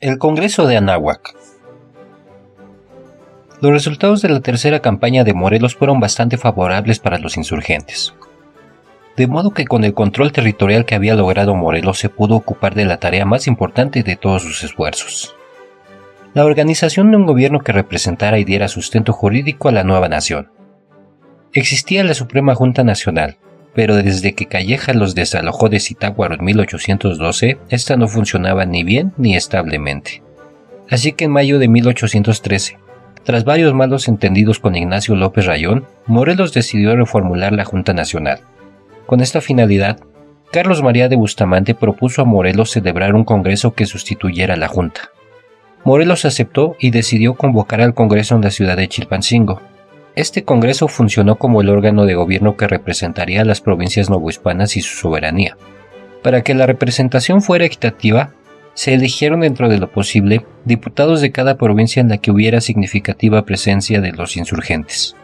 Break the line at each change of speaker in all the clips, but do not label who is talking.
El Congreso de Anáhuac. Los resultados de la tercera campaña de Morelos fueron bastante favorables para los insurgentes. De modo que con el control territorial que había logrado Morelos se pudo ocupar de la tarea más importante de todos sus esfuerzos. La organización de un gobierno que representara y diera sustento jurídico a la nueva nación. Existía la Suprema Junta Nacional, pero desde que Calleja los desalojó de Zitácuaro en 1812, esta no funcionaba ni bien ni establemente. Así que en mayo de 1813, tras varios malos entendidos con Ignacio López Rayón, Morelos decidió reformular la Junta Nacional. Con esta finalidad, Carlos María de Bustamante propuso a Morelos celebrar un congreso que sustituyera a la Junta. Morelos aceptó y decidió convocar al Congreso en la ciudad de Chilpancingo, este Congreso funcionó como el órgano de gobierno que representaría a las provincias novohispanas y su soberanía. Para que la representación fuera equitativa, se eligieron dentro de lo posible diputados de cada provincia en la que hubiera significativa presencia de los insurgentes.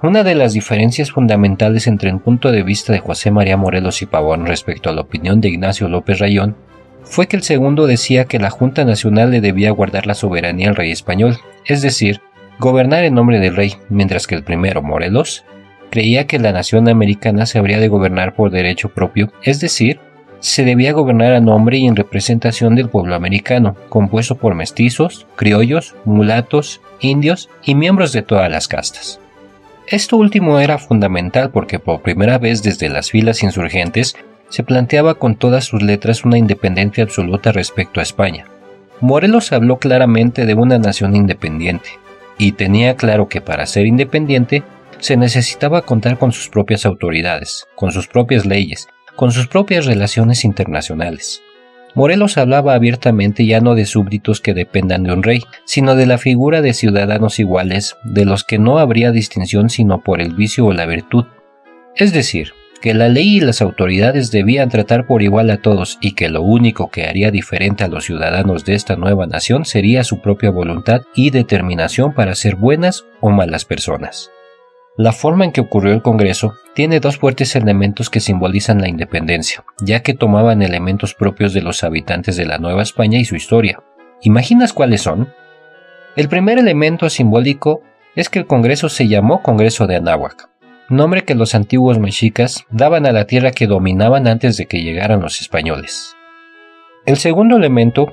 Una de las diferencias fundamentales entre el punto de vista de José María Morelos y Pavón respecto a la opinión de Ignacio López Rayón fue que el segundo decía que la Junta Nacional le debía guardar la soberanía al rey español, es decir, gobernar en nombre del rey, mientras que el primero, Morelos, creía que la nación americana se habría de gobernar por derecho propio, es decir, se debía gobernar a nombre y en representación del pueblo americano, compuesto por mestizos, criollos, mulatos, indios y miembros de todas las castas. Esto último era fundamental porque por primera vez desde las filas insurgentes se planteaba con todas sus letras una independencia absoluta respecto a España. Morelos habló claramente de una nación independiente, y tenía claro que para ser independiente se necesitaba contar con sus propias autoridades, con sus propias leyes, con sus propias relaciones internacionales. Morelos hablaba abiertamente ya no de súbditos que dependan de un rey, sino de la figura de ciudadanos iguales, de los que no habría distinción sino por el vicio o la virtud. Es decir, que la ley y las autoridades debían tratar por igual a todos y que lo único que haría diferente a los ciudadanos de esta nueva nación sería su propia voluntad y determinación para ser buenas o malas personas. La forma en que ocurrió el Congreso tiene dos fuertes elementos que simbolizan la independencia, ya que tomaban elementos propios de los habitantes de la Nueva España y su historia. ¿Imaginas cuáles son? El primer elemento simbólico es que el Congreso se llamó Congreso de Anáhuac, nombre que los antiguos mexicas daban a la tierra que dominaban antes de que llegaran los españoles. El segundo elemento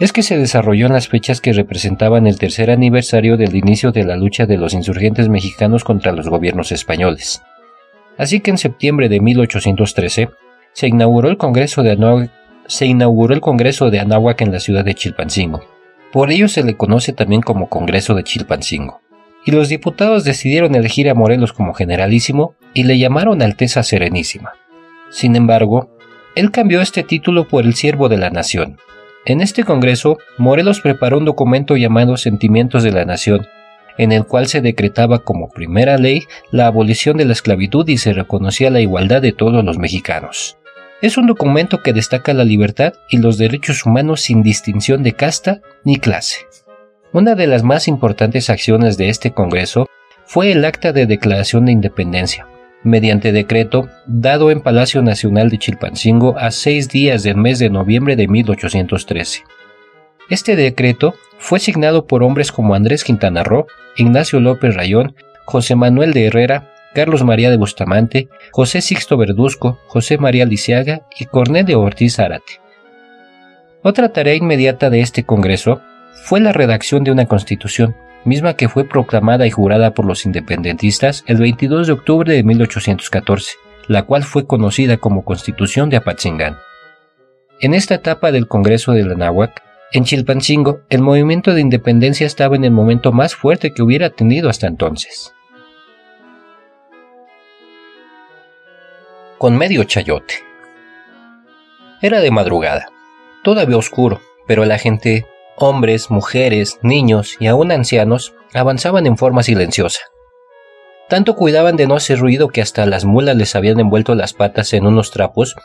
es que se desarrolló en las fechas que representaban el tercer aniversario del inicio de la lucha de los insurgentes mexicanos contra los gobiernos españoles. Así que en septiembre de 1813 se inauguró el Congreso de Anáhuac, se inauguró el Congreso de Anáhuac en la ciudad de Chilpancingo. Por ello se le conoce también como Congreso de Chilpancingo y los diputados decidieron elegir a Morelos como generalísimo y le llamaron Alteza Serenísima. Sin embargo, él cambió este título por el Siervo de la Nación. En este Congreso, Morelos preparó un documento llamado Sentimientos de la Nación, en el cual se decretaba como primera ley la abolición de la esclavitud y se reconocía la igualdad de todos los mexicanos. Es un documento que destaca la libertad y los derechos humanos sin distinción de casta ni clase. Una de las más importantes acciones de este Congreso fue el Acta de Declaración de Independencia, mediante decreto dado en Palacio Nacional de Chilpancingo a seis días del mes de noviembre de 1813. Este decreto fue signado por hombres como Andrés Quintana Roo, Ignacio López Rayón, José Manuel de Herrera, Carlos María de Bustamante, José Sixto Verduzco, José María Lisiaga y Cornelio Ortiz Zárate. Otra tarea inmediata de este Congreso fue la redacción de una constitución, misma que fue proclamada y jurada por los independentistas el 22 de octubre de 1814, la cual fue conocida como Constitución de Apatzingán. En esta etapa del Congreso de la en Chilpancingo, el movimiento de independencia estaba en el momento más fuerte que hubiera tenido hasta entonces. Con medio chayote. Era de madrugada, todavía oscuro, pero la gente Hombres, mujeres, niños y aún ancianos avanzaban en forma silenciosa. Tanto cuidaban de no hacer ruido que hasta las mulas les habían envuelto las patas en unos trapos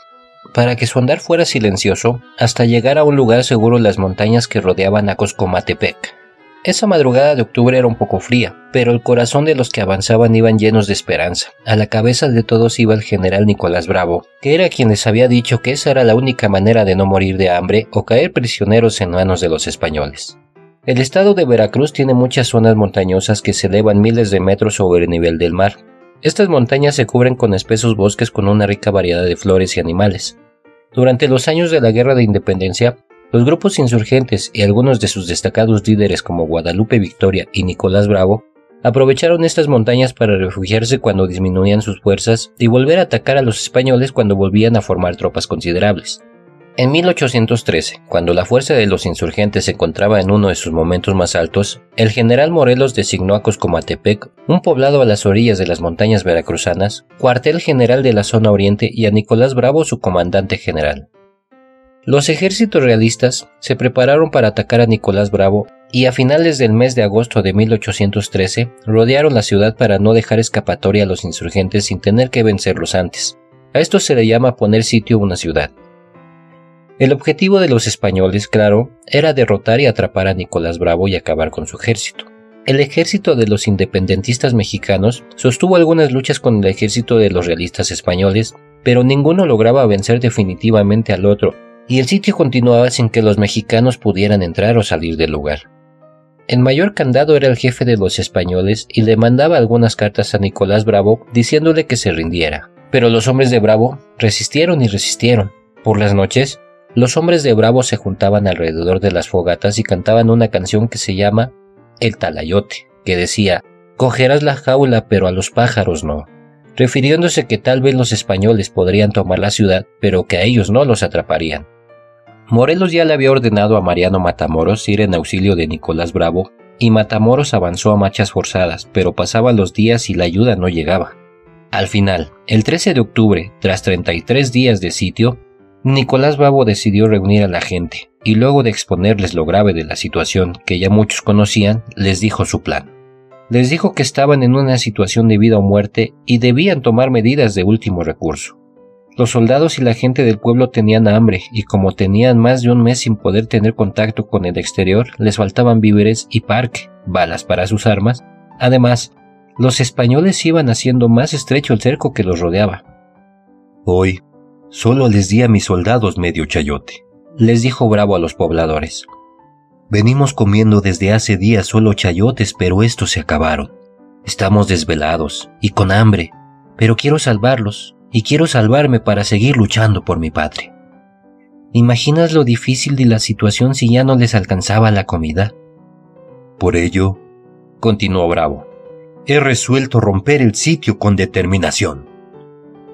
para que su andar fuera silencioso hasta llegar a un lugar seguro en las montañas que rodeaban a Coscomatepec. Esa madrugada de octubre era un poco fría, pero el corazón de los que avanzaban iban llenos de esperanza. A la cabeza de todos iba el general Nicolás Bravo, que era quien les había dicho que esa era la única manera de no morir de hambre o caer prisioneros en manos de los españoles. El estado de Veracruz tiene muchas zonas montañosas que se elevan miles de metros sobre el nivel del mar. Estas montañas se cubren con espesos bosques con una rica variedad de flores y animales. Durante los años de la Guerra de Independencia, los grupos insurgentes y algunos de sus destacados líderes como Guadalupe Victoria y Nicolás Bravo aprovecharon estas montañas para refugiarse cuando disminuían sus fuerzas y volver a atacar a los españoles cuando volvían a formar tropas considerables. En 1813, cuando la fuerza de los insurgentes se encontraba en uno de sus momentos más altos, el general Morelos designó a Coscomatepec, un poblado a las orillas de las montañas veracruzanas, cuartel general de la zona oriente y a Nicolás Bravo su comandante general. Los ejércitos realistas se prepararon para atacar a Nicolás Bravo y a finales del mes de agosto de 1813 rodearon la ciudad para no dejar escapatoria a los insurgentes sin tener que vencerlos antes. A esto se le llama poner sitio a una ciudad. El objetivo de los españoles, claro, era derrotar y atrapar a Nicolás Bravo y acabar con su ejército. El ejército de los independentistas mexicanos sostuvo algunas luchas con el ejército de los realistas españoles, pero ninguno lograba vencer definitivamente al otro, y el sitio continuaba sin que los mexicanos pudieran entrar o salir del lugar. El mayor candado era el jefe de los españoles y le mandaba algunas cartas a Nicolás Bravo diciéndole que se rindiera. Pero los hombres de Bravo resistieron y resistieron. Por las noches, los hombres de Bravo se juntaban alrededor de las fogatas y cantaban una canción que se llama El Talayote, que decía, Cogerás la jaula pero a los pájaros no, refiriéndose que tal vez los españoles podrían tomar la ciudad, pero que a ellos no los atraparían. Morelos ya le había ordenado a Mariano Matamoros ir en auxilio de Nicolás Bravo, y Matamoros avanzó a marchas forzadas, pero pasaban los días y la ayuda no llegaba. Al final, el 13 de octubre, tras 33 días de sitio, Nicolás Bravo decidió reunir a la gente, y luego de exponerles lo grave de la situación que ya muchos conocían, les dijo su plan. Les dijo que estaban en una situación de vida o muerte y debían tomar medidas de último recurso. Los soldados y la gente del pueblo tenían hambre y como tenían más de un mes sin poder tener contacto con el exterior, les faltaban víveres y parque, balas para sus armas. Además, los españoles iban haciendo más estrecho el cerco que los rodeaba.
Hoy, solo les di a mis soldados medio chayote, les dijo Bravo a los pobladores. Venimos comiendo desde hace días solo chayotes, pero estos se acabaron. Estamos desvelados y con hambre, pero quiero salvarlos y quiero salvarme para seguir luchando por mi patria. ¿Imaginas lo difícil de la situación si ya no les alcanzaba la comida? Por ello, continuó Bravo, he resuelto romper el sitio con determinación.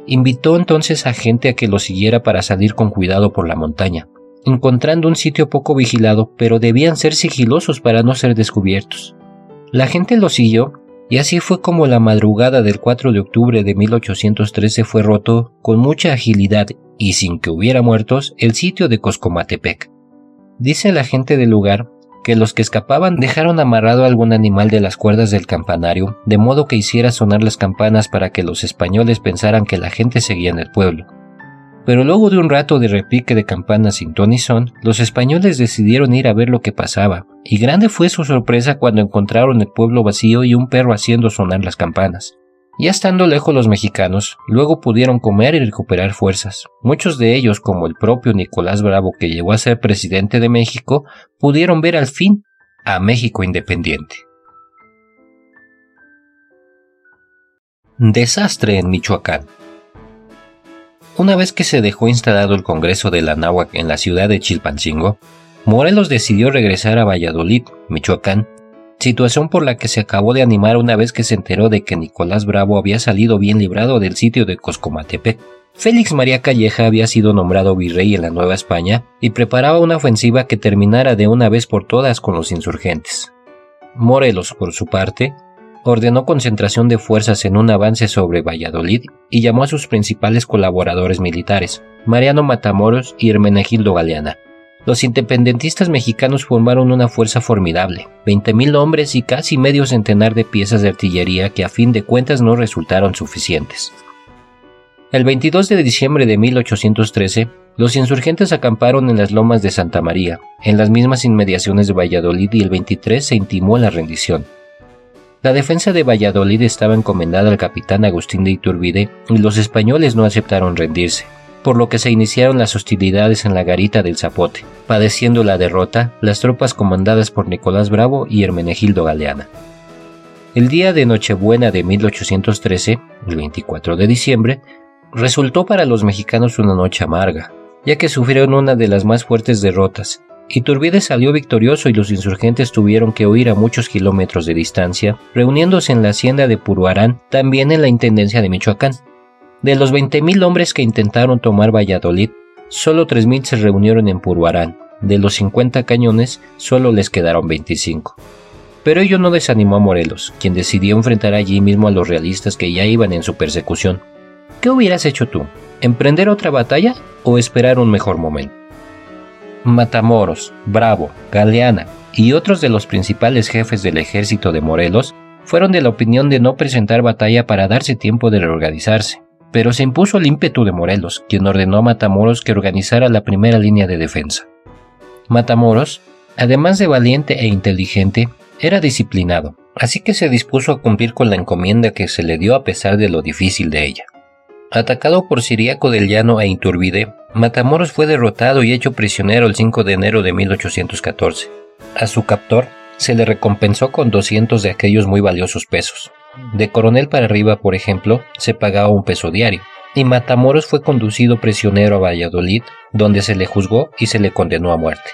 Invitó entonces a gente a que lo siguiera para salir con cuidado por la montaña, encontrando un sitio poco vigilado, pero debían ser sigilosos para no ser descubiertos. La gente lo siguió y así fue como la madrugada del 4 de octubre de 1813 fue roto con mucha agilidad y sin que hubiera muertos el sitio de Coscomatepec. Dice la gente del lugar que los que escapaban dejaron amarrado algún animal de las cuerdas del campanario, de modo que hiciera sonar las campanas para que los españoles pensaran que la gente seguía en el pueblo. Pero luego de un rato de repique de campanas sin ton y son, los españoles decidieron ir a ver lo que pasaba, y grande fue su sorpresa cuando encontraron el pueblo vacío y un perro haciendo sonar las campanas. Ya estando lejos los mexicanos, luego pudieron comer y recuperar fuerzas. Muchos de ellos, como el propio Nicolás Bravo que llegó a ser presidente de México, pudieron ver al fin a México independiente. Desastre en Michoacán. Una vez que se dejó instalado el Congreso de la Náhuac en la ciudad de Chilpancingo, Morelos decidió regresar a Valladolid, Michoacán, situación por la que se acabó de animar una vez que se enteró de que Nicolás Bravo había salido bien librado del sitio de Coscomatepec. Félix María Calleja había sido nombrado virrey en la Nueva España y preparaba una ofensiva que terminara de una vez por todas con los insurgentes. Morelos, por su parte, ordenó concentración de fuerzas en un avance sobre Valladolid y llamó a sus principales colaboradores militares, Mariano Matamoros y Hermenegildo Galeana. Los independentistas mexicanos formaron una fuerza formidable, 20.000 hombres y casi medio centenar de piezas de artillería que a fin de cuentas no resultaron suficientes. El 22 de diciembre de 1813,
Los insurgentes acamparon en las lomas de Santa María, en las mismas inmediaciones de Valladolid y el 23 se intimó la rendición. La defensa de Valladolid estaba encomendada al capitán Agustín de Iturbide y los españoles no aceptaron rendirse, por lo que se iniciaron las hostilidades en la garita del Zapote, padeciendo la derrota las tropas comandadas por Nicolás Bravo y Hermenegildo Galeana. El día de Nochebuena de 1813, el 24 de diciembre, resultó para los mexicanos una noche amarga, ya que sufrieron una de las más fuertes derrotas. Iturbide salió victorioso y los insurgentes tuvieron que huir a muchos kilómetros de distancia, reuniéndose en la hacienda de Puruarán, también en la intendencia de Michoacán. De los 20.000 hombres que intentaron tomar Valladolid, solo 3.000 se reunieron en Puruarán. De los 50 cañones, solo les quedaron 25. Pero ello no desanimó a Morelos, quien decidió enfrentar allí mismo a los realistas que ya iban en su persecución. ¿Qué hubieras hecho tú? ¿Emprender otra batalla o esperar un mejor momento? Matamoros, Bravo, Galeana y otros de los principales jefes del ejército de Morelos fueron de la opinión de no presentar batalla para darse tiempo de reorganizarse, pero se impuso el ímpetu de Morelos, quien ordenó a Matamoros que organizara la primera línea de defensa. Matamoros, además de valiente e inteligente, era disciplinado, así que se dispuso a cumplir con la encomienda que se le dio a pesar de lo difícil de ella. Atacado por Siriaco del Llano e Iturbide, Matamoros fue derrotado y hecho prisionero el 5 de enero de 1814. A su captor se le recompensó con 200 de aquellos muy valiosos pesos. De coronel para arriba, por ejemplo, se pagaba un peso diario, y Matamoros fue conducido prisionero a Valladolid, donde se le juzgó y se le condenó a muerte.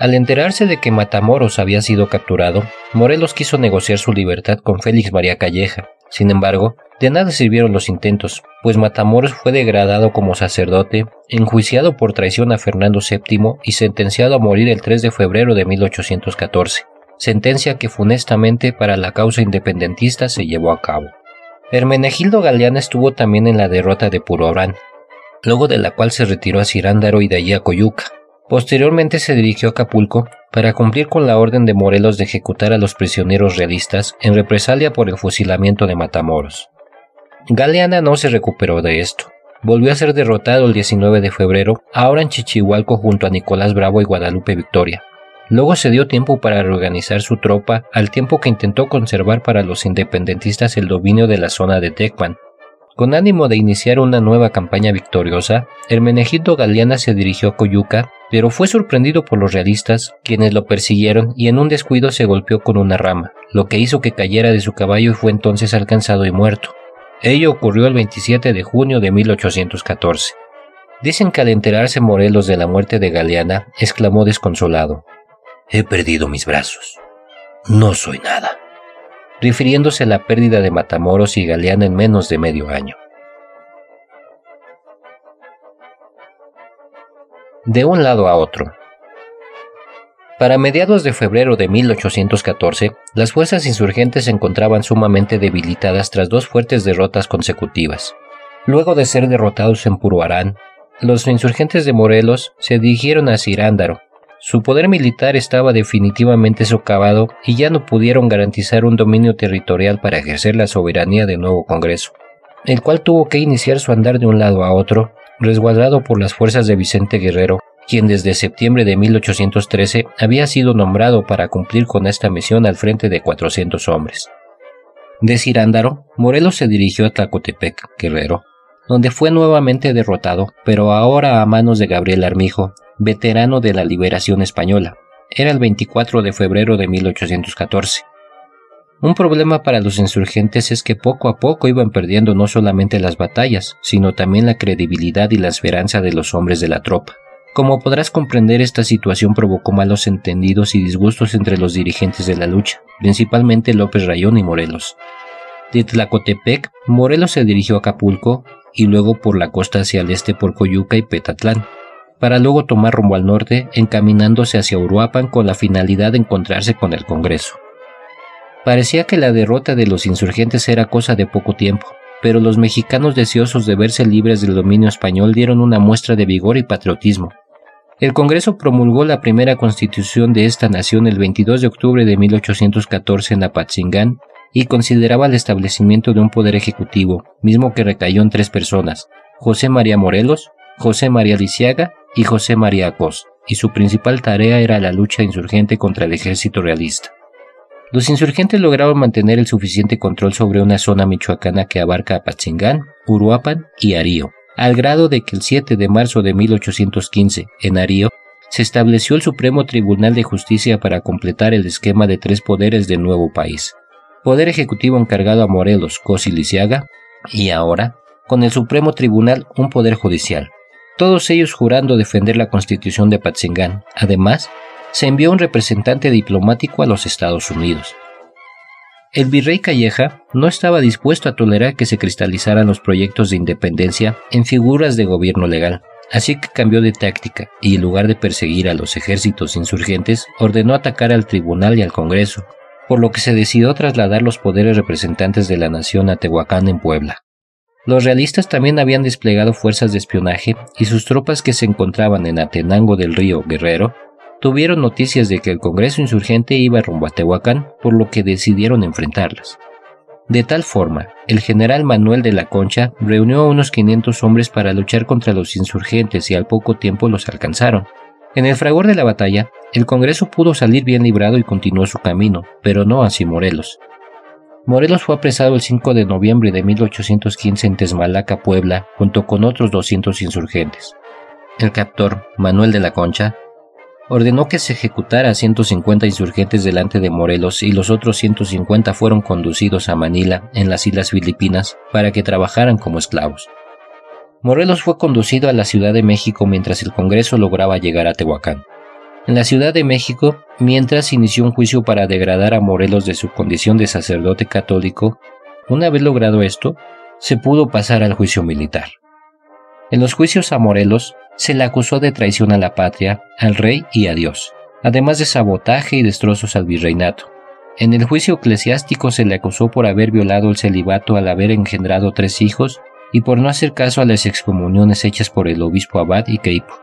Al enterarse de que Matamoros había sido capturado, Morelos quiso negociar su libertad con Félix María Calleja. Sin embargo, de nada sirvieron los intentos, pues Matamoros fue degradado como sacerdote, enjuiciado por traición a Fernando VII y sentenciado a morir el 3 de febrero de 1814, sentencia que funestamente para la causa independentista se llevó a cabo. Hermenegildo Galeana estuvo también en la derrota de Purobrán, luego de la cual se retiró a Cirándaro y de allí a Coyuca. Posteriormente se dirigió a Acapulco para cumplir con la orden de Morelos de ejecutar a los prisioneros realistas en represalia por el fusilamiento de Matamoros. Galeana no se recuperó de esto. Volvió a ser derrotado el 19 de febrero, ahora en Chichihualco junto a Nicolás Bravo y Guadalupe Victoria. Luego se dio tiempo para reorganizar su tropa al tiempo que intentó conservar para los independentistas el dominio de la zona de Tecpan. Con ánimo de iniciar una nueva campaña victoriosa, Hermenegildo Galeana se dirigió a Coyuca, pero fue sorprendido por los realistas, quienes lo persiguieron y en un descuido se golpeó con una rama, lo que hizo que cayera de su caballo y fue entonces alcanzado y muerto. Ello ocurrió el 27 de junio de 1814. Dicen que al enterarse Morelos de la muerte de Galeana, exclamó desconsolado, He perdido mis brazos. No soy nada. Refiriéndose a la pérdida de Matamoros y Galeana en menos de medio año. De un lado a otro, para mediados de febrero de 1814, las fuerzas insurgentes se encontraban sumamente debilitadas tras dos fuertes derrotas consecutivas. Luego de ser derrotados en Puruarán, los insurgentes de Morelos se dirigieron a Cirándaro. Su poder militar estaba definitivamente socavado y ya no pudieron garantizar un dominio territorial para ejercer la soberanía del nuevo Congreso, el cual tuvo que iniciar su andar de un lado a otro, resguardado por las fuerzas de Vicente Guerrero, quien desde septiembre de 1813 había sido nombrado para cumplir con esta misión al frente de 400 hombres. De Cirándaro, Morelos se dirigió a Tlacotepec, Guerrero, donde fue nuevamente derrotado, pero ahora a manos de Gabriel Armijo, veterano de la liberación española. Era el 24 de febrero de 1814. Un problema para los insurgentes es que poco a poco iban perdiendo no solamente las batallas, sino también la credibilidad y la esperanza de los hombres de la tropa. Como podrás comprender, esta situación provocó malos entendidos y disgustos entre los dirigentes de la lucha, principalmente López Rayón y Morelos. De Tlacotepec, Morelos se dirigió a Acapulco y luego por la costa hacia el este por Coyuca y Petatlán, para luego tomar rumbo al norte, encaminándose hacia Uruapan con la finalidad de encontrarse con el Congreso. Parecía que la derrota de los insurgentes era cosa de poco tiempo, pero los mexicanos deseosos de verse libres del dominio español dieron una muestra de vigor y patriotismo, el Congreso promulgó la primera constitución de esta nación el 22 de octubre de 1814 en Apatzingán y consideraba el establecimiento de un poder ejecutivo, mismo que recayó en tres personas, José María Morelos, José María Lisiaga y José María Acosta, y su principal tarea era la lucha insurgente contra el ejército realista. Los insurgentes lograron mantener el suficiente control sobre una zona michoacana que abarca Apatzingán, Uruapan y Arío, al grado de que el 7 de marzo de 1815, en Arío, se estableció el Supremo Tribunal de Justicia para completar el esquema de tres poderes del nuevo país. Poder Ejecutivo encargado a Morelos, Cos y Lisiaga, y ahora, con el Supremo Tribunal, un Poder Judicial, todos ellos jurando defender la Constitución de Patzingán. Además, se envió un representante diplomático a los Estados Unidos. El virrey Calleja no estaba dispuesto a tolerar que se cristalizaran los proyectos de independencia en figuras de gobierno legal, así que cambió de táctica y en lugar de perseguir a los ejércitos insurgentes, ordenó atacar al tribunal y al Congreso, por lo que se decidió trasladar los poderes representantes de la nación a Tehuacán en Puebla. Los realistas también habían desplegado fuerzas de espionaje y sus tropas que se encontraban en Atenango del Río Guerrero tuvieron noticias de que el Congreso insurgente iba rumbo a Tehuacán, por lo que decidieron enfrentarlas. De tal forma, el general Manuel de la Concha reunió a unos 500 hombres para luchar contra los insurgentes y al poco tiempo los alcanzaron. En el fragor de la batalla, el Congreso pudo salir bien librado y continuó su camino, pero no así Morelos. Morelos fue apresado el 5 de noviembre de 1815 en Tezmalaca, Puebla, junto con otros 200 insurgentes. El captor, Manuel de la Concha, ordenó que se ejecutara a 150 insurgentes delante de Morelos y los otros 150 fueron conducidos a Manila, en las Islas Filipinas, para que trabajaran como esclavos. Morelos fue conducido a la Ciudad de México mientras el Congreso lograba llegar a Tehuacán. En la Ciudad de México, mientras inició un juicio para degradar a Morelos de su condición de sacerdote católico, una vez logrado esto, se pudo pasar al juicio militar. En los juicios a Morelos se le acusó de traición a la patria, al rey y a Dios, además de sabotaje y destrozos al virreinato. En el juicio eclesiástico se le acusó por haber violado el celibato al haber engendrado tres hijos y por no hacer caso a las excomuniones hechas por el obispo Abad y Queipo.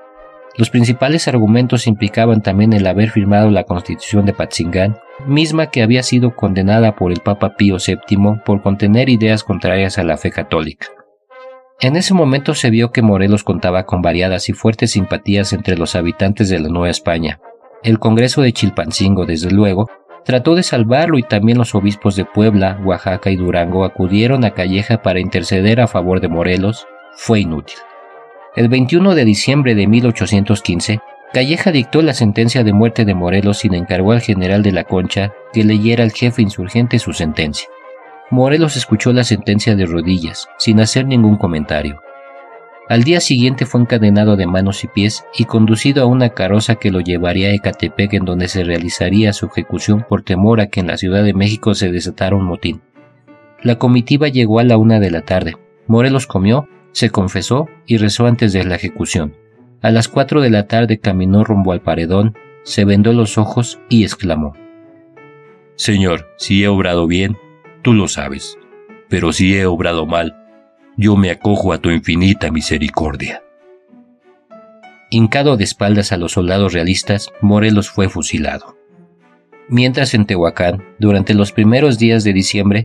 Los principales argumentos implicaban también el haber firmado la Constitución de Patzingán, misma que había sido condenada por el Papa Pío VII por contener ideas contrarias a la fe católica. En ese momento se vio que Morelos contaba con variadas y fuertes simpatías entre los habitantes de la Nueva España. El Congreso de Chilpancingo, desde luego, trató de salvarlo y también los obispos de Puebla, Oaxaca y Durango acudieron a Calleja para interceder a favor de Morelos. Fue inútil. El 21 de diciembre de 1815, Calleja dictó la sentencia de muerte de Morelos y le encargó al general de la Concha que leyera al jefe insurgente su sentencia. Morelos escuchó la sentencia de rodillas, sin hacer ningún comentario. Al día siguiente fue encadenado de manos y pies y conducido a una carroza que lo llevaría a Ecatepec en donde se realizaría su ejecución por temor a que en la Ciudad de México se desatara un motín. La comitiva llegó a la una de la tarde. Morelos comió se confesó y rezó antes de la ejecución. A las cuatro de la tarde caminó rumbo al paredón, se vendó los ojos y exclamó Señor, si he obrado bien, tú lo sabes, pero si he obrado mal, yo me acojo a tu infinita misericordia. Hincado de espaldas a los soldados realistas, Morelos fue fusilado. Mientras en Tehuacán, durante los primeros días de diciembre,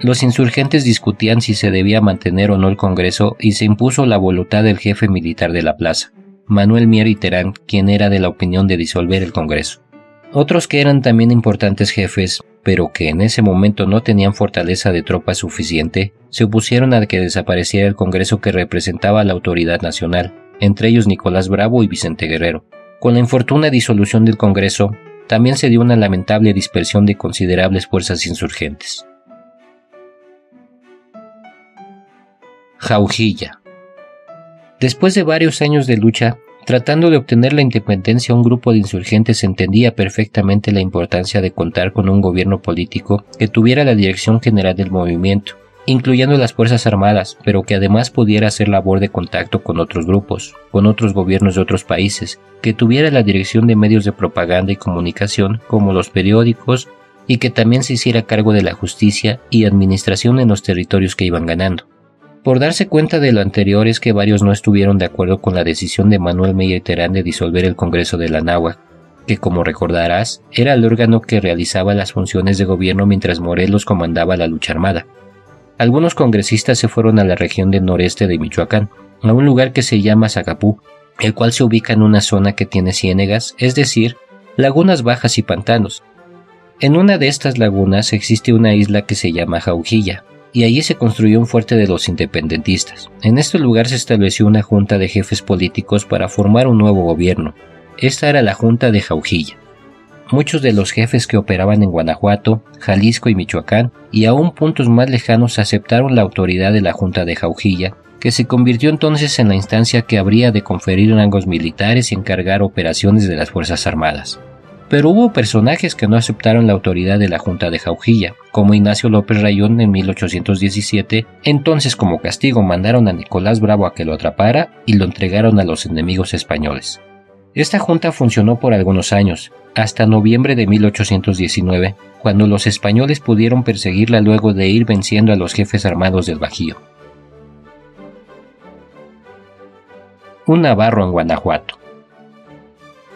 los insurgentes discutían si se debía mantener o no el Congreso y se impuso la voluntad del jefe militar de la plaza, Manuel Mier y Terán, quien era de la opinión de disolver el Congreso. Otros que eran también importantes jefes, pero que en ese momento no tenían fortaleza de tropas suficiente, se opusieron a que desapareciera el Congreso que representaba a la autoridad nacional, entre ellos Nicolás Bravo y Vicente Guerrero. Con la infortuna disolución del Congreso, también se dio una lamentable dispersión de considerables fuerzas insurgentes. Jaujilla. Después de varios años de lucha, tratando de obtener la independencia, un grupo de insurgentes entendía perfectamente la importancia de contar con un gobierno político que tuviera la dirección general del movimiento, incluyendo las Fuerzas Armadas, pero que además pudiera hacer labor de contacto con otros grupos, con otros gobiernos de otros países, que tuviera la dirección de medios de propaganda y comunicación, como los periódicos, y que también se hiciera cargo de la justicia y administración en los territorios que iban ganando. Por darse cuenta de lo anterior es que varios no estuvieron de acuerdo con la decisión de Manuel Meyer Terán de disolver el Congreso de la Náhuac, que como recordarás era el órgano que realizaba las funciones de gobierno mientras Morelos comandaba la lucha armada. Algunos congresistas se fueron a la región del noreste de Michoacán, a un lugar que se llama Zacapú, el cual se ubica en una zona que tiene ciénegas, es decir, lagunas bajas y pantanos. En una de estas lagunas existe una isla que se llama Jaujilla, y allí se construyó un fuerte de los independentistas. En este lugar se estableció una junta de jefes políticos para formar un nuevo gobierno. Esta era la Junta de Jaujilla. Muchos de los jefes que operaban en Guanajuato, Jalisco y Michoacán, y aún puntos más lejanos aceptaron la autoridad de la Junta de Jaujilla, que se convirtió entonces en la instancia que habría de conferir rangos militares y encargar operaciones de las Fuerzas Armadas. Pero hubo personajes que no aceptaron la autoridad de la Junta de Jaujilla, como Ignacio López Rayón en 1817, entonces como castigo mandaron a Nicolás Bravo a que lo atrapara y lo entregaron a los enemigos españoles. Esta junta funcionó por algunos años, hasta noviembre de 1819, cuando los españoles pudieron perseguirla luego de ir venciendo a los jefes armados del Bajío. Un navarro en Guanajuato.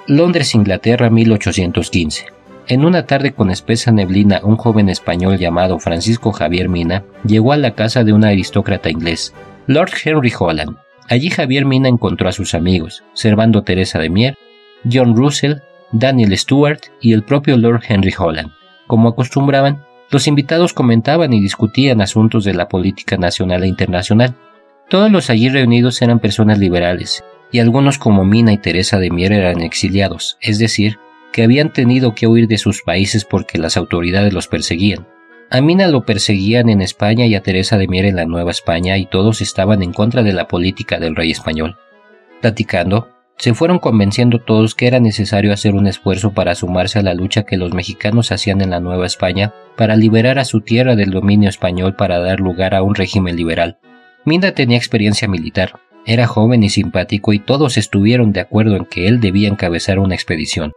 Londres, Inglaterra, 1815. En una tarde con espesa neblina, un joven español llamado Francisco Javier Mina llegó a la casa de un aristócrata inglés, Lord Henry Holland. Allí Javier Mina encontró a sus amigos, Servando Teresa de Mier, John Russell, Daniel Stewart y el propio Lord Henry Holland. Como acostumbraban, los invitados comentaban y discutían asuntos de la política nacional e internacional. Todos los allí reunidos eran personas liberales, y algunos como Mina y Teresa de Mier eran exiliados, es decir, que habían tenido que huir de sus países porque las autoridades los perseguían. A Mina lo perseguían en España y a Teresa de Mier en la Nueva España y todos estaban en contra de la política del rey español. Platicando, se fueron convenciendo todos que era necesario hacer un esfuerzo para sumarse a la lucha que los mexicanos hacían en la Nueva España para liberar a su tierra del dominio español para dar lugar a un régimen liberal. Mina tenía experiencia militar, era joven y simpático y todos estuvieron de acuerdo en que él debía encabezar una expedición.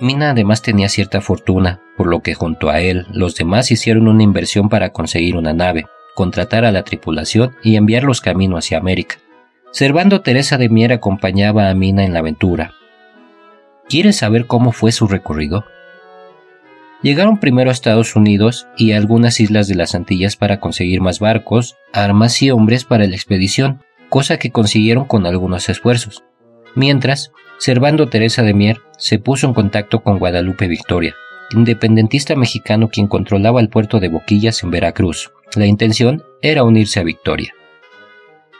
Mina además tenía cierta fortuna, por lo que junto a él los demás hicieron una inversión para conseguir una nave, contratar a la tripulación y enviarlos camino hacia América. Servando Teresa de Mier acompañaba a Mina en la aventura. ¿Quieres saber cómo fue su recorrido? Llegaron primero a Estados Unidos y a algunas islas de las Antillas para conseguir más barcos, armas y hombres para la expedición, cosa que consiguieron con algunos esfuerzos. Mientras, Servando Teresa de Mier se puso en contacto con Guadalupe Victoria, independentista mexicano quien controlaba el puerto de Boquillas en Veracruz. La intención era unirse a Victoria.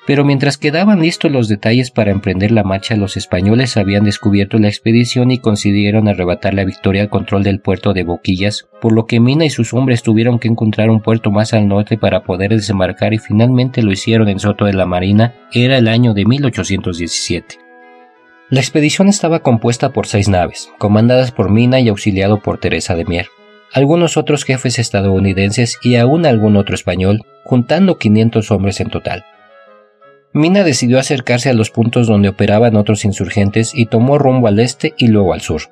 Pero mientras quedaban listos los detalles para emprender la marcha, los españoles habían descubierto la expedición y consiguieron arrebatar la victoria al control del puerto de Boquillas, por lo que Mina y sus hombres tuvieron que encontrar un puerto más al norte para poder desembarcar y finalmente lo hicieron en Soto de la Marina, era el año de 1817. La expedición estaba compuesta por seis naves, comandadas por Mina y auxiliado por Teresa de Mier, algunos otros jefes estadounidenses y aún algún otro español, juntando 500 hombres en total. Mina decidió acercarse a los puntos donde operaban otros insurgentes y tomó rumbo al este y luego al sur.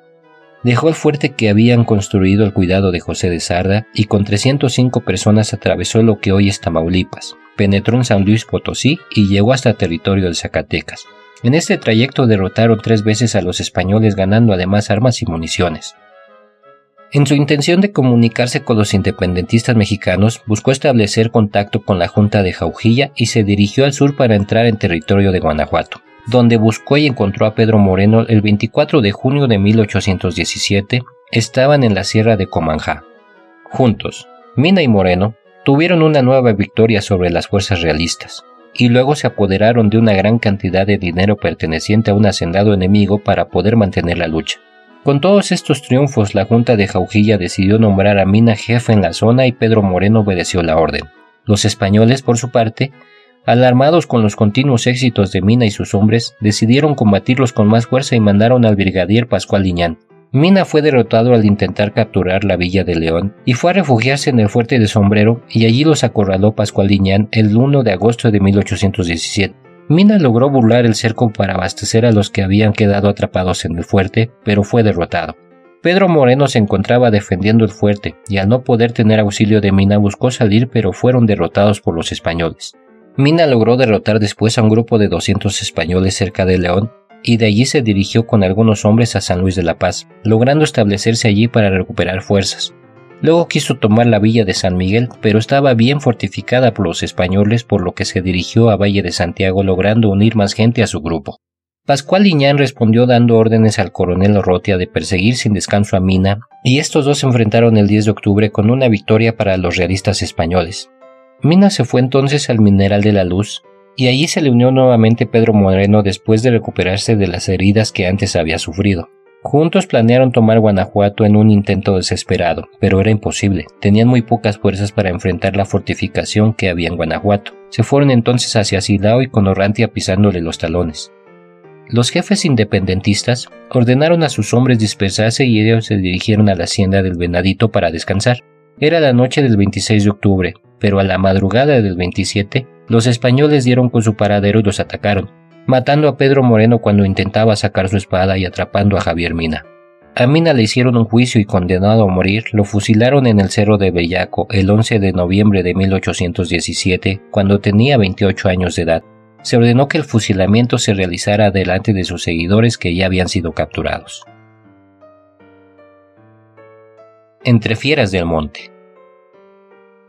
Dejó el fuerte que habían construido al cuidado de José de Sarda y con 305 personas atravesó lo que hoy es Tamaulipas, penetró en San Luis Potosí y llegó hasta territorio de Zacatecas. En este trayecto derrotaron tres veces a los españoles ganando además armas y municiones. En su intención de comunicarse con los independentistas mexicanos, buscó establecer contacto con la Junta de Jaujilla y se dirigió al sur para entrar en territorio de Guanajuato, donde buscó y encontró a Pedro Moreno el 24 de junio de 1817. Estaban en la sierra de Comanjá. Juntos, Mina y Moreno tuvieron una nueva victoria sobre las fuerzas realistas, y luego se apoderaron de una gran cantidad de dinero perteneciente a un hacendado enemigo para poder mantener la lucha. Con todos estos triunfos, la Junta de Jaujilla decidió nombrar a Mina jefe en la zona y Pedro Moreno obedeció la orden. Los españoles, por su parte, alarmados con los continuos éxitos de Mina y sus hombres, decidieron combatirlos con más fuerza y mandaron al brigadier Pascual Liñán. Mina fue derrotado al intentar capturar la villa de León y fue a refugiarse en el fuerte de Sombrero y allí los acorraló Pascual Liñán el 1 de agosto de 1817. Mina logró burlar el cerco para abastecer a los que habían quedado atrapados en el fuerte, pero fue derrotado. Pedro Moreno se encontraba defendiendo el fuerte y al no poder tener auxilio de Mina buscó salir pero fueron derrotados por los españoles. Mina logró derrotar después a un grupo de 200 españoles cerca de León y de allí se dirigió con algunos hombres a San Luis de la Paz, logrando establecerse allí para recuperar fuerzas. Luego quiso tomar la villa de San Miguel, pero estaba bien fortificada por los españoles, por lo que se dirigió a Valle de Santiago logrando unir más gente a su grupo. Pascual Liñán respondió dando órdenes al coronel Rotia de perseguir sin descanso a Mina, y estos dos se enfrentaron el 10 de octubre con una victoria para los realistas españoles. Mina se fue entonces al Mineral de la Luz, y allí se le unió nuevamente Pedro Moreno después de recuperarse de las heridas que antes había sufrido. Juntos planearon tomar Guanajuato en un intento desesperado, pero era imposible. Tenían muy pocas fuerzas para enfrentar la fortificación que había en Guanajuato. Se fueron entonces hacia Silao y con Orrantia pisándole los talones. Los jefes independentistas ordenaron a sus hombres dispersarse y ellos se dirigieron a la hacienda del Venadito para descansar. Era la noche del 26 de octubre, pero a la madrugada del 27, los españoles dieron con su paradero y los atacaron, matando a Pedro Moreno cuando intentaba sacar su espada y atrapando a Javier Mina. A Mina le hicieron un juicio y condenado a morir, lo fusilaron en el Cerro de Bellaco el 11 de noviembre de 1817, cuando tenía 28 años de edad se ordenó que el fusilamiento se realizara delante de sus seguidores que ya habían sido capturados. Entre fieras del monte.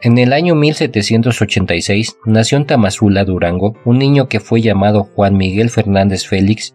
En el año 1786 nació en Tamazula, Durango, un niño que fue llamado Juan Miguel Fernández Félix,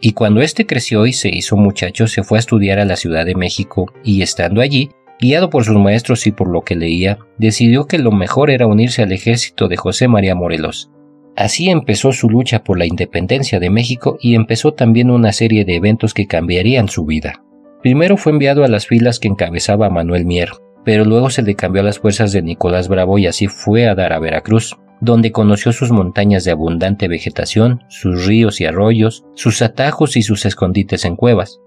y cuando éste creció y se hizo muchacho se fue a estudiar a la Ciudad de México, y estando allí, guiado por sus maestros y por lo que leía, decidió que lo mejor era unirse al ejército de José María Morelos, Así empezó su lucha por la independencia de México y empezó también una serie de eventos que cambiarían su vida. Primero fue enviado a las filas que encabezaba Manuel Mier, pero luego se le cambió a las fuerzas de Nicolás Bravo y así fue a dar a Veracruz, donde conoció sus montañas de abundante vegetación, sus ríos y arroyos, sus atajos y sus escondites en cuevas.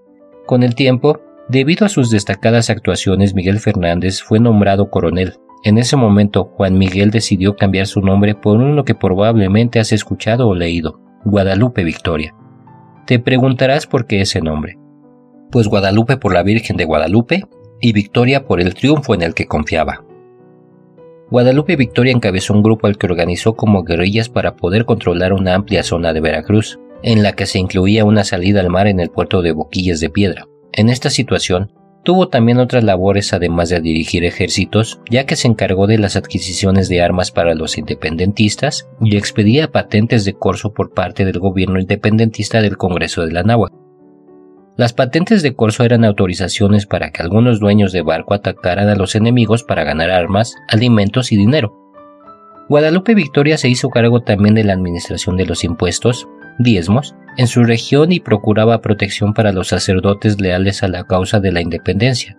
Con el tiempo, debido a sus destacadas actuaciones, Miguel Fernández fue nombrado coronel, en ese momento, Juan Miguel decidió cambiar su nombre por uno que probablemente has escuchado o leído, Guadalupe Victoria. Te preguntarás por qué ese nombre. Pues Guadalupe por la Virgen de Guadalupe y Victoria por el triunfo en el que confiaba. Guadalupe Victoria encabezó un grupo al que organizó como guerrillas para poder controlar una amplia zona de Veracruz, en la que se incluía una salida al mar en el puerto de Boquillas de Piedra. En esta situación, Tuvo también otras labores además de dirigir ejércitos, ya que se encargó de las adquisiciones de armas para los independentistas y expedía patentes de corso por parte del gobierno independentista del Congreso de la Náhuatl. Las patentes de corso eran autorizaciones para que algunos dueños de barco atacaran a los enemigos para ganar armas, alimentos y dinero. Guadalupe Victoria se hizo cargo también de la administración de los impuestos, diezmos, en su región y procuraba protección para los sacerdotes leales a la causa de la independencia,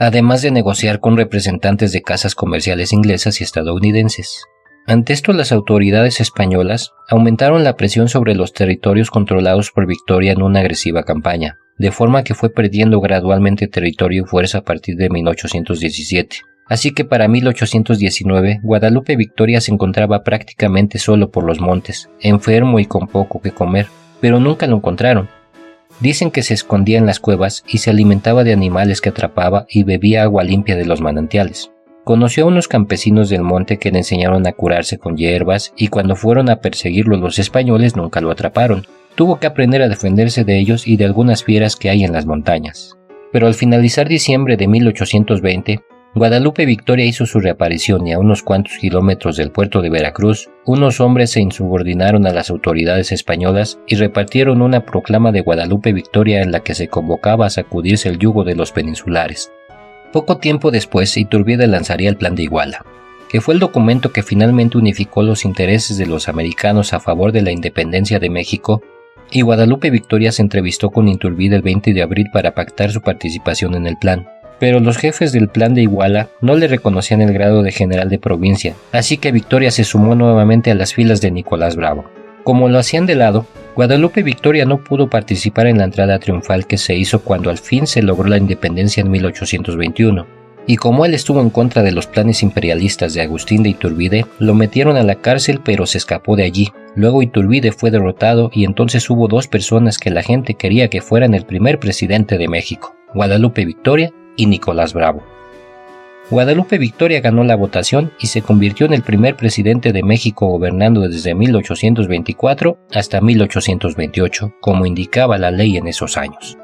además de negociar con representantes de casas comerciales inglesas y estadounidenses. Ante esto las autoridades españolas aumentaron la presión sobre los territorios controlados por Victoria en una agresiva campaña, de forma que fue perdiendo gradualmente territorio y fuerza a partir de 1817. Así que para 1819 Guadalupe Victoria se encontraba prácticamente solo por los montes, enfermo y con poco que comer, pero nunca lo encontraron. Dicen que se escondía en las cuevas y se alimentaba de animales que atrapaba y bebía agua limpia de los manantiales. Conoció a unos campesinos del monte que le enseñaron a curarse con hierbas y cuando fueron a perseguirlo los españoles nunca lo atraparon. Tuvo que aprender a defenderse de ellos y de algunas fieras que hay en las montañas. Pero al finalizar diciembre de 1820, Guadalupe Victoria hizo su reaparición y a unos cuantos kilómetros del puerto de Veracruz, unos hombres se insubordinaron a las autoridades españolas y repartieron una proclama de Guadalupe Victoria en la que se convocaba a sacudirse el yugo de los peninsulares. Poco tiempo después, Iturbide lanzaría el Plan de Iguala, que fue el documento que finalmente unificó los intereses de los americanos a favor de la independencia de México, y Guadalupe Victoria se entrevistó con Iturbide el 20 de abril para pactar su participación en el plan pero los jefes del plan de Iguala no le reconocían el grado de general de provincia, así que Victoria se sumó nuevamente a las filas de Nicolás Bravo. Como lo hacían de lado, Guadalupe Victoria no pudo participar en la entrada triunfal que se hizo cuando al fin se logró la independencia en 1821, y como él estuvo en contra de los planes imperialistas de Agustín de Iturbide, lo metieron a la cárcel pero se escapó de allí. Luego Iturbide fue derrotado y entonces hubo dos personas que la gente quería que fueran el primer presidente de México, Guadalupe Victoria y Nicolás Bravo. Guadalupe Victoria ganó la votación y se convirtió en el primer presidente de México gobernando desde 1824 hasta 1828, como indicaba la ley en esos años.